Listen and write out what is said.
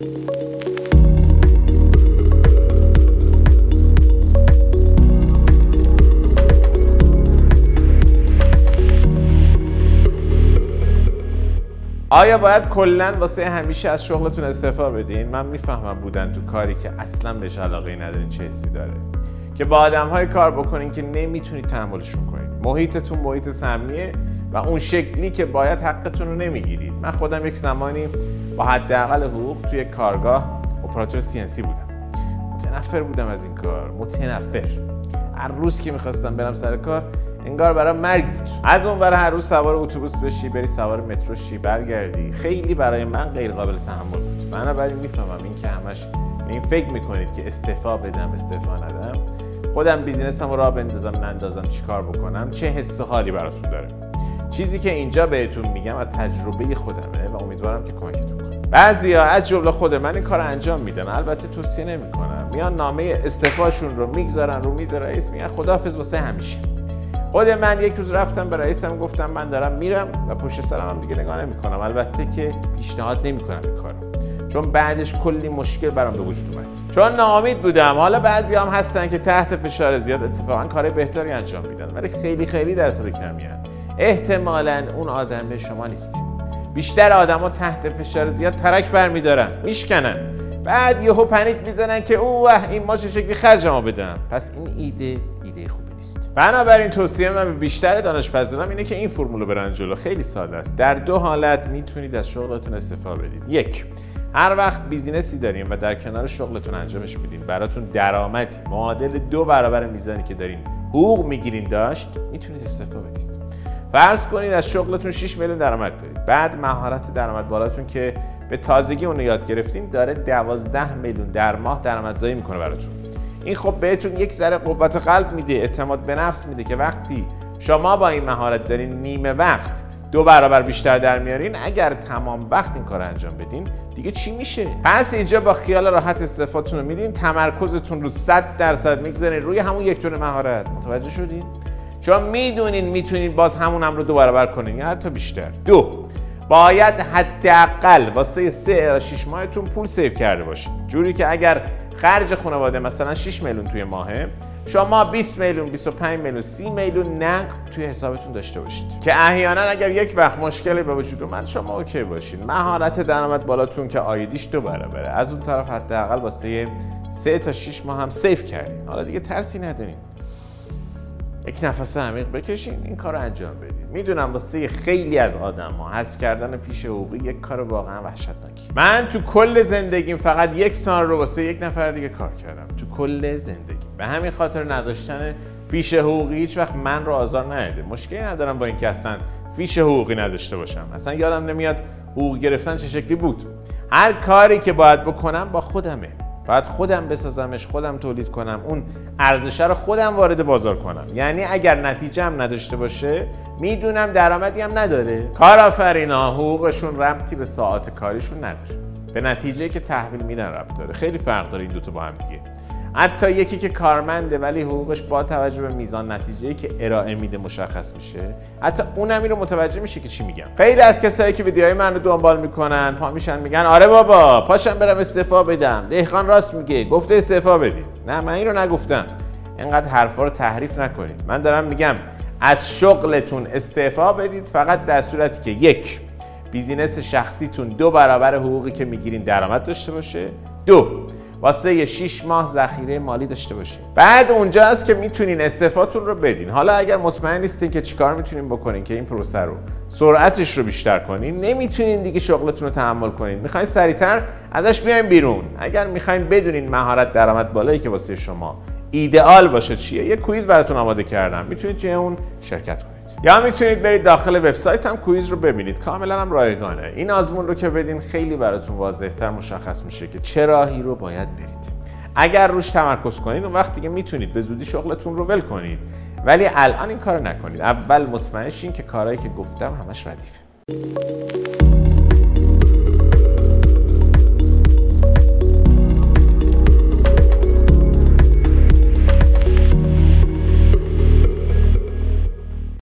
آیا باید کلا واسه همیشه از شغلتون استعفا بدین؟ من می‌فهمم بودن تو کاری که اصلا بهش علاقه ندارین چه حسی داره. که با آدم های کار بکنین که نمی‌تونید تحملشون کنید محیطتون محیط سمیه و اون شکلی که باید حقتون رو نمی‌گیرید. من خودم یک زمانی با حداقل حقوق توی کارگاه اپراتور سی بودم. متنفر بودم از این کار متنفر. هر روز که می‌خواستم برم سر کار انگار برای مرگ بود. از اون برای هر روز سوار اتوبوس بشی بری سوار مترو شی برگردی. خیلی برای من غیر قابل تحمل بود. بنابراین می‌فهمم این که همش این فکر می‌کنید که استعفا بدم استعفا ندم. خودم بیزینسم رو راه بندازم نندازم چیکار بکنم. چه حس حالی براتون داره. چیزی که اینجا بهتون میگم از تجربه خودمه و امیدوارم که کمکتون کنه. بعضیا از جمله خود من این کار انجام میدن. البته توصیه نمی‌کنم. میان نامه استعفاشون رو می‌گذارن رو میز رئیس میگن خداحافظ واسه همیشه. خود من یک روز رفتم به رئیسم گفتم من دارم میرم و پشت سرم هم دیگه نگاه نمی‌کنم. البته که پیشنهاد نمی‌کنم این کارو. چون بعدش کلی مشکل برام به وجود اومد. چون ناامید بودم. حالا بعضی هم هستن که تحت فشار زیاد اتفاقا کار بهتری انجام میدن ولی خیلی خیلی درصد کمیان احتمالا اون آدم شما نیستید بیشتر آدما تحت فشار زیاد ترک برمیدارن. میشکنن. بعد یهو panic می‌زنن که اوه این ما چه شکلی خرجمو بدم. پس این ایده ایده خوبی نیست. بنابراین توصیه من به بیشتر دانشپذیران اینه که این فرمول برن جلو. خیلی ساده است. در دو حالت می‌تونید از شغلتون استعفا بدید. یک هر وقت business ی دارین و در کنار شغلتون انجامش میدین براتون درآمدی معادل دو برابر میزانی که دارین حقوق می‌گیرین داشت می‌تونید استفاده بدید. فرض کنید از شغلتون 6 میلیون درآمد دارید. بعد مهارت درآمد بالاتون که به تازگی اون یاد گرفتین داره 12 میلیون در ماه درآمدزایی می‌کنه براتون. این خب بهتون یک ذره قوت قلب میده اعتماد به نفس میده که وقتی شما با این مهارت دارین نیمه وقت دو برابر بیشتر در میارین اگر تمام وقت این کار انجام بدین دیگه چی میشه؟ پس اینجا با خیال راحت استفادتون رو میدین تمرکزتون رو 100 درصد می‌گذارین روی همون یک تونه مهارت. متوجه شدین؟ چون می‌دونین می‌تونین باز همون هم رو دو برابر کنین یا حتی بیشتر. دو باید حداقل واسه 3 تا 6 ماهتون پول save کرده باشین. جوری که اگر خرج خانواده مثلا 6 میلیون توی ماهه شما 20 میلیون 25 میلیون 30 میلیون نقد توی حسابتون داشته باشید. که احیانا اگر یک وقت مشکلی به وجود اومد شما OK باشین. مهارت درآمد بالاتون که عایدیش دو برابره. از اون طرف حداقل واسه 3 تا 6 ماه هم سیف کردین. حالا دیگه ترسی ندارین. یک نفس عمیق بکشین این کار رو انجام بدین. می‌دونم واسه خیلی از آدم ها حذف کردن فیش حقوقی یک کار واقعا وحشتناکی. من تو کل زندگیم فقط یک سال رو واسه یک نفر دیگه کار کردم. تو کل زندگی به همین خاطر نداشتن فیش حقوقی هیچ وقت من رو آزار نده مشکلی ندارم با اینکه اصلا فیش حقوقی نداشته باشم. اصلا یادم نمیاد حقوق گرفتن چه شکلی بود. هر کاری که باید بکنم با خودمه. باید خودم بسازمش خودم تولید کنم اون ارزش رو خودم وارد بازار کنم. یعنی اگر نتیجه هم نداشته باشه می‌دونم درآمدی هم نداره. کارآفرینا حقوقشون ربطی به ساعت کاریشون نداره. به نتیجه که تحویل میدن ربط داره. خیلی فرق داره این دوتا با هم دیگه. حتی یکی که کارمنده ولی حقوقش با توجه به میزان نتیجه که ارائه میده مشخص میشه. حتی اونم رو متوجه میشه که چی میگم. خیلی از کسایی که ویدیوهای من رو دنبال می‌کنن پا میشن میگن آره بابا پاشم برم استعفا بدم. دهخان راست میگه گفته استعفا بدیم نه من این رو نگفتم. اینقدر حرفا رو تحریف نکنید. من دارم میگم از شغلتون استعفا بدید فقط در صورتی که یک بیزینس شخصیتون دو برابر حقوقی که می‌گیرین درآمد داشته باشه. دو واسه 6 ماه ذخیره مالی داشته باشین بعد اونجاست که می‌تونین استعفاتون رو بدین. حالا اگر مطمئن نیستین که چیکار می‌تونین بکنین که این پروسه رو سرعتش رو بیشتر کنین نمی‌تونین دیگه شغلتون رو تحمل کنین. می‌خواین سریعتر ازش بیاین بیرون. اگر می‌خواین بدونین مهارت درآمد بالایی که واسه شما ایدئال باشه چیه یه کویز براتون آماده کردم. می‌تونید توی اون شرکت کنید یا می‌تونید برید داخل وبسایت هم کویز رو ببینید. کاملا هم رایگانه. این آزمون رو که بدین خیلی براتون واضحتر مشخص میشه که چه راهی رو باید برید. اگر روش تمرکز کنید اون وقت دیگه می‌تونید به زودی شغلتون رو ول کنید. ولی الان این کارو نکنید. اول مطمئن شین که کارهایی که گفتم همش ردیفه.